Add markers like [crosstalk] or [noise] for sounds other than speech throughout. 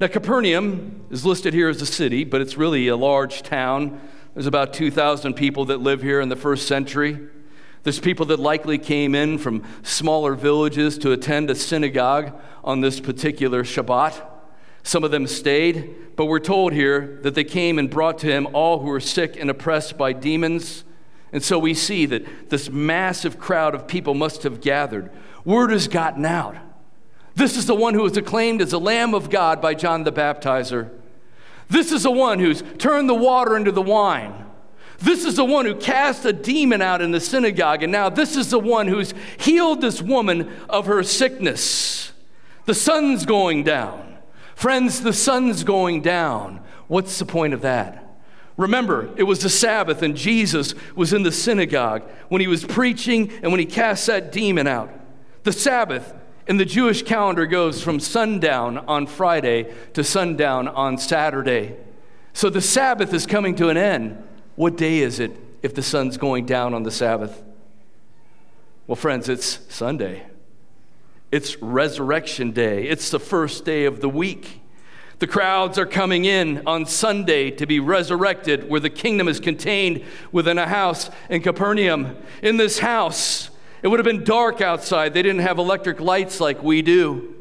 Now, Capernaum is listed here as a city, but it's really a large town. There's about 2,000 people that live here in the first century. There's people that likely came in from smaller villages to attend a synagogue on this particular Shabbat. Some of them stayed, but we're told here that they came and brought to him all who were sick and oppressed by demons. And so we see that this massive crowd of people must have gathered. Word has gotten out. This is the one who was acclaimed as the Lamb of God by John the Baptizer. This is the one who's turned the water into the wine. This is the one who cast a demon out in the synagogue, and now this is the one who's healed this woman of her sickness. The sun's going down. Friends, the sun's going down. What's the point of that? Remember, it was the Sabbath, and Jesus was in the synagogue when he was preaching and when he cast that demon out. The Sabbath in the Jewish calendar goes from sundown on Friday to sundown on Saturday. So the Sabbath is coming to an end. What day is it if the sun's going down on the Sabbath? Well, friends, it's Sunday. It's Resurrection Day. It's the first day of the week. The crowds are coming in on Sunday to be resurrected, where the kingdom is contained within a house in Capernaum. In this house, it would have been dark outside. They didn't have electric lights like we do.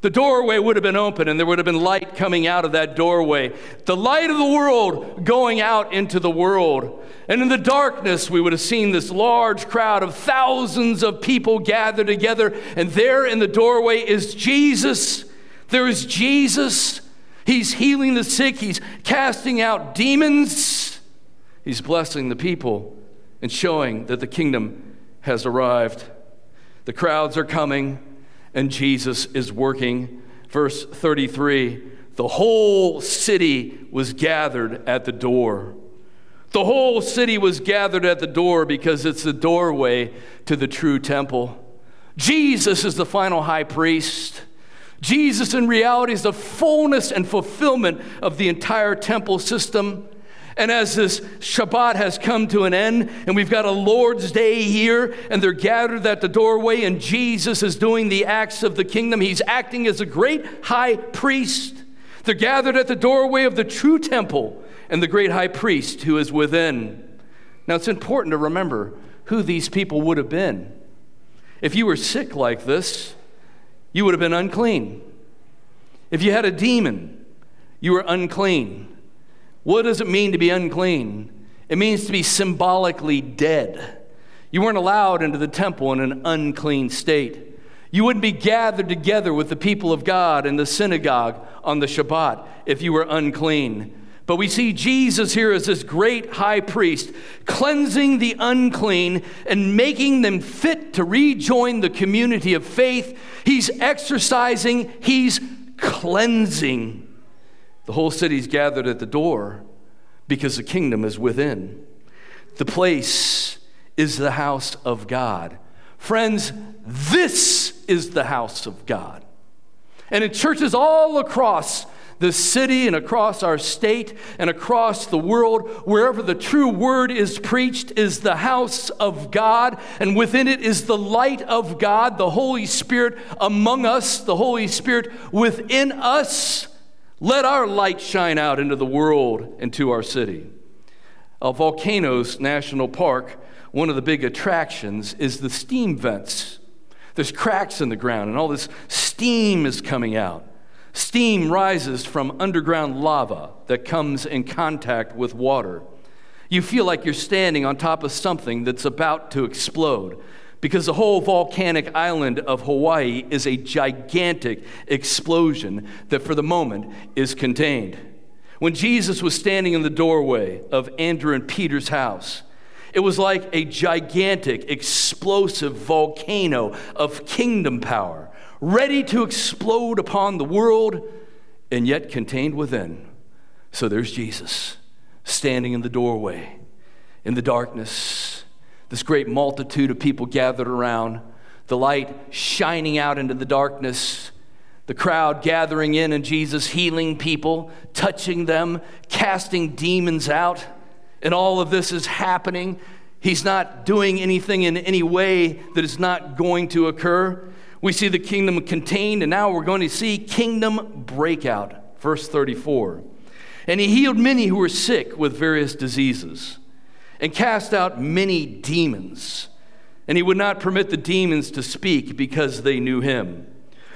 The doorway would have been open and there would have been light coming out of that doorway. The light of the world going out into the world. And in the darkness, we would have seen this large crowd of thousands of people gathered together. And there in the doorway is Jesus. There is Jesus He's healing the sick, he's casting out demons, he's blessing the people and showing that the kingdom has arrived. The crowds are coming, and Jesus is working. Verse 33 the whole city was gathered at the door. The whole city was gathered at the door because it's the doorway to the true temple. Jesus is the final high priest. Jesus, in reality, is the fullness and fulfillment of the entire temple system. And as this Shabbat has come to an end, and we've got a Lord's Day here, and they're gathered at the doorway, and Jesus is doing the acts of the kingdom, he's acting as a great high priest. They're gathered at the doorway of the true temple, and the great high priest who is within. Now, it's important to remember who these people would have been. If you were sick like this, you would have been unclean. If you had a demon, you were unclean. What does it mean to be unclean? It means to be symbolically dead. You weren't allowed into the temple in an unclean state. You wouldn't be gathered together with the people of God in the synagogue on the Shabbat if you were unclean. But we see Jesus here as this great high priest, cleansing the unclean and making them fit to rejoin the community of faith. He's exercising, he's cleansing. The whole city's gathered at the door because the kingdom is within. The place is the house of God. Friends, this is the house of God. And in churches all across the city and across our state and across the world, wherever the true word is preached, is the house of God, and within it is the light of God, the Holy Spirit among us, the Holy Spirit within us. Let our light shine out into the world and to our city. Uh, Volcanoes National Park, one of the big attractions is the steam vents. There's cracks in the ground, and all this steam is coming out. Steam rises from underground lava that comes in contact with water. You feel like you're standing on top of something that's about to explode because the whole volcanic island of Hawaii is a gigantic explosion that for the moment is contained. When Jesus was standing in the doorway of Andrew and Peter's house, it was like a gigantic, explosive volcano of kingdom power ready to explode upon the world, and yet contained within. So there's Jesus standing in the doorway in the darkness. This great multitude of people gathered around, the light shining out into the darkness, the crowd gathering in, and Jesus healing people, touching them, casting demons out. And all of this is happening. He's not doing anything in any way that is not going to occur. We see the kingdom contained, and now we're going to see kingdom breakout Verse 34. And he healed many who were sick with various diseases and cast out many demons. And he would not permit the demons to speak because they knew him.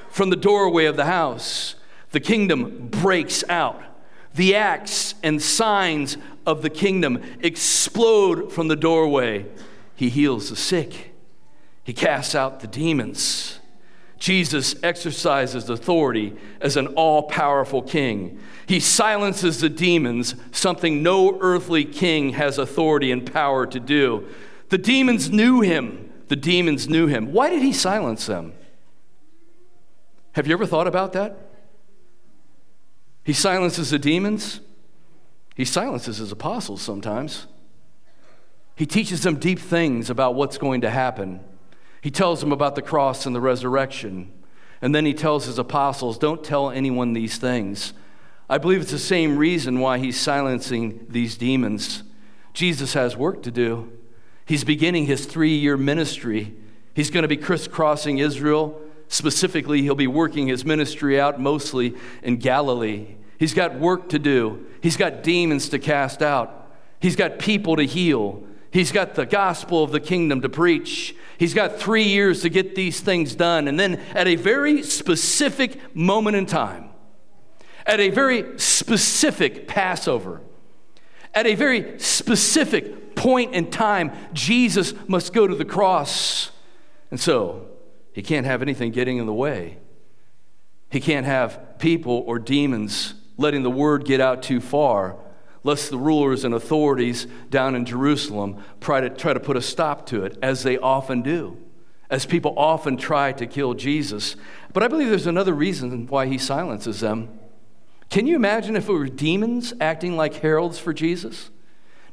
From the doorway of the house, the kingdom breaks out. The acts and signs of the kingdom explode from the doorway. He heals the sick, he casts out the demons. Jesus exercises authority as an all powerful king. He silences the demons, something no earthly king has authority and power to do. The demons knew him. The demons knew him. Why did he silence them? Have you ever thought about that? He silences the demons. He silences his apostles sometimes. He teaches them deep things about what's going to happen. He tells them about the cross and the resurrection. And then he tells his apostles, Don't tell anyone these things. I believe it's the same reason why he's silencing these demons. Jesus has work to do. He's beginning his three year ministry. He's going to be crisscrossing Israel. Specifically, he'll be working his ministry out mostly in Galilee. He's got work to do, he's got demons to cast out, he's got people to heal, he's got the gospel of the kingdom to preach. He's got three years to get these things done. And then at a very specific moment in time, at a very specific Passover, at a very specific point in time, Jesus must go to the cross. And so, he can't have anything getting in the way. He can't have people or demons letting the word get out too far, lest the rulers and authorities down in Jerusalem try to, try to put a stop to it, as they often do, as people often try to kill Jesus. But I believe there's another reason why he silences them. Can you imagine if it were demons acting like heralds for Jesus?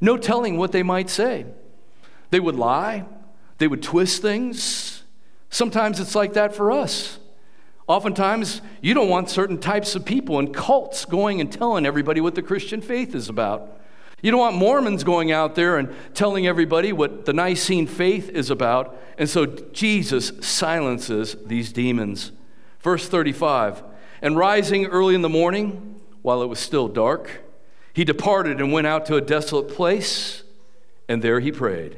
No telling what they might say. They would lie, they would twist things. Sometimes it's like that for us. Oftentimes, you don't want certain types of people and cults going and telling everybody what the Christian faith is about. You don't want Mormons going out there and telling everybody what the Nicene faith is about. And so Jesus silences these demons. Verse 35 And rising early in the morning, while it was still dark, he departed and went out to a desolate place, and there he prayed.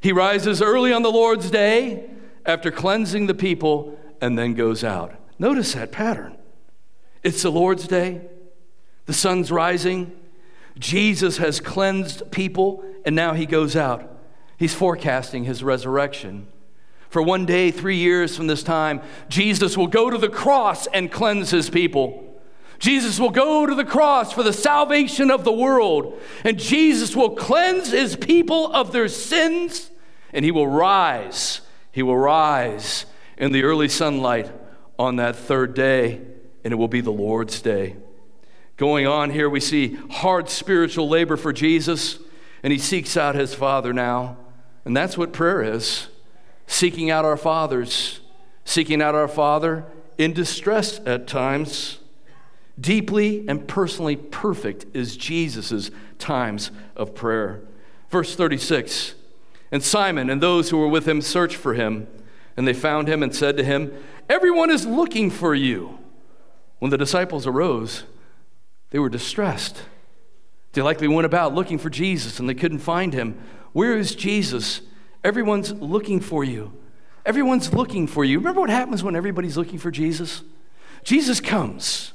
He rises early on the Lord's day after cleansing the people and then goes out. Notice that pattern. It's the Lord's day, the sun's rising, Jesus has cleansed people, and now he goes out. He's forecasting his resurrection. For one day, three years from this time, Jesus will go to the cross and cleanse his people. Jesus will go to the cross for the salvation of the world, and Jesus will cleanse his people of their sins, and he will rise. He will rise in the early sunlight on that third day, and it will be the Lord's day. Going on here, we see hard spiritual labor for Jesus, and he seeks out his Father now. And that's what prayer is seeking out our fathers, seeking out our Father in distress at times. Deeply and personally perfect is Jesus' times of prayer. Verse 36 And Simon and those who were with him searched for him. And they found him and said to him, Everyone is looking for you. When the disciples arose, they were distressed. They likely went about looking for Jesus and they couldn't find him. Where is Jesus? Everyone's looking for you. Everyone's looking for you. Remember what happens when everybody's looking for Jesus? Jesus comes.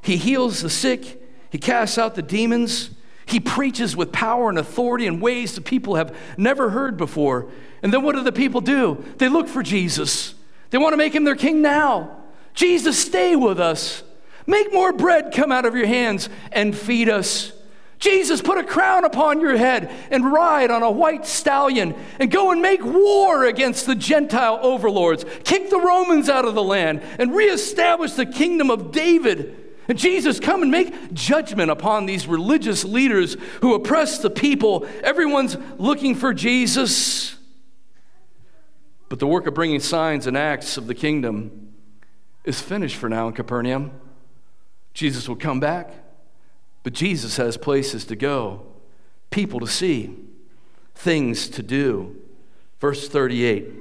He heals the sick, he casts out the demons, he preaches with power and authority in ways that people have never heard before. And then what do the people do? They look for Jesus. They want to make him their king now. Jesus, stay with us. Make more bread come out of your hands and feed us. Jesus, put a crown upon your head and ride on a white stallion and go and make war against the Gentile overlords. Kick the Romans out of the land and reestablish the kingdom of David. And [laughs] Jesus, come and make judgment upon these religious leaders who oppress the people. Everyone's looking for Jesus. But the work of bringing signs and acts of the kingdom is finished for now in Capernaum. Jesus will come back, but Jesus has places to go, people to see, things to do. Verse 38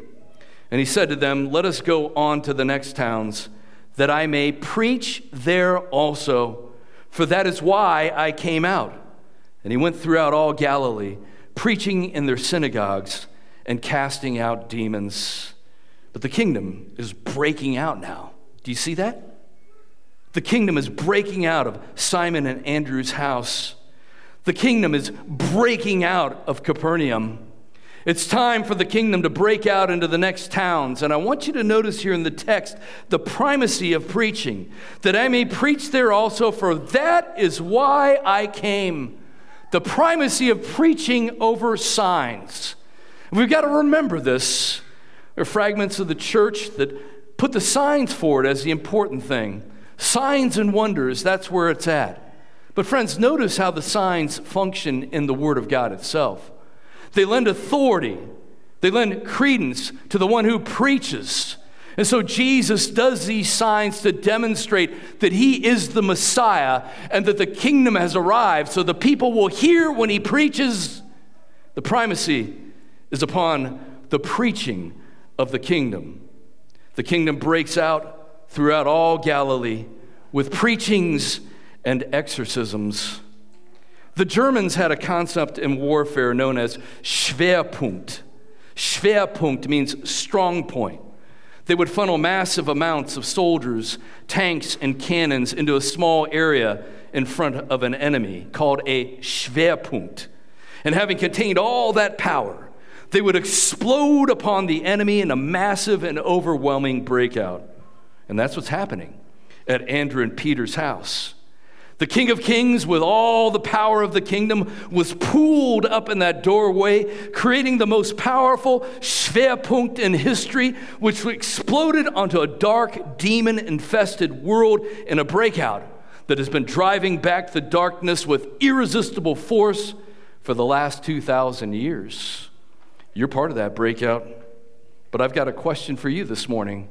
And he said to them, Let us go on to the next towns that I may preach there also, for that is why I came out. And he went throughout all Galilee, preaching in their synagogues and casting out demons. But the kingdom is breaking out now. Do you see that? The kingdom is breaking out of Simon and Andrew's house. The kingdom is breaking out of Capernaum. It's time for the kingdom to break out into the next towns. And I want you to notice here in the text the primacy of preaching, that I may preach there also, for that is why I came. The primacy of preaching over signs. We've got to remember this. There are fragments of the church that put the signs forward as the important thing. Signs and wonders, that's where it's at. But, friends, notice how the signs function in the Word of God itself. They lend authority, they lend credence to the one who preaches. And so Jesus does these signs to demonstrate that he is the Messiah and that the kingdom has arrived. So the people will hear when he preaches. The primacy is upon the preaching of the kingdom. The kingdom breaks out throughout all Galilee with preachings and exorcisms. The Germans had a concept in warfare known as Schwerpunkt. Schwerpunkt means strong point. They would funnel massive amounts of soldiers, tanks, and cannons into a small area in front of an enemy called a Schwerpunkt. And having contained all that power, they would explode upon the enemy in a massive and overwhelming breakout. And that's what's happening at Andrew and Peter's house. The King of Kings, with all the power of the kingdom, was pooled up in that doorway, creating the most powerful Schwerpunkt in history, which exploded onto a dark, demon infested world in a breakout that has been driving back the darkness with irresistible force for the last 2,000 years. You're part of that breakout, but I've got a question for you this morning.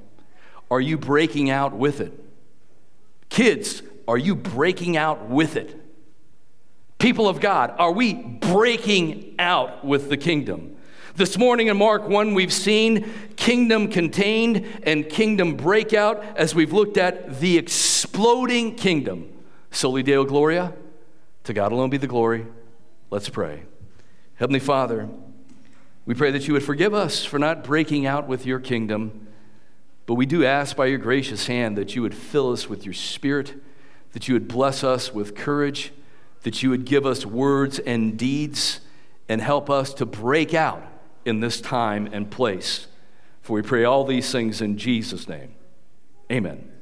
Are you breaking out with it? Kids, are you breaking out with it? People of God, are we breaking out with the kingdom? This morning in Mark 1, we've seen kingdom contained and kingdom breakout as we've looked at the exploding kingdom. Soli Deo Gloria, to God alone be the glory. Let's pray. Heavenly Father, we pray that you would forgive us for not breaking out with your kingdom, but we do ask by your gracious hand that you would fill us with your spirit that you would bless us with courage, that you would give us words and deeds, and help us to break out in this time and place. For we pray all these things in Jesus' name. Amen.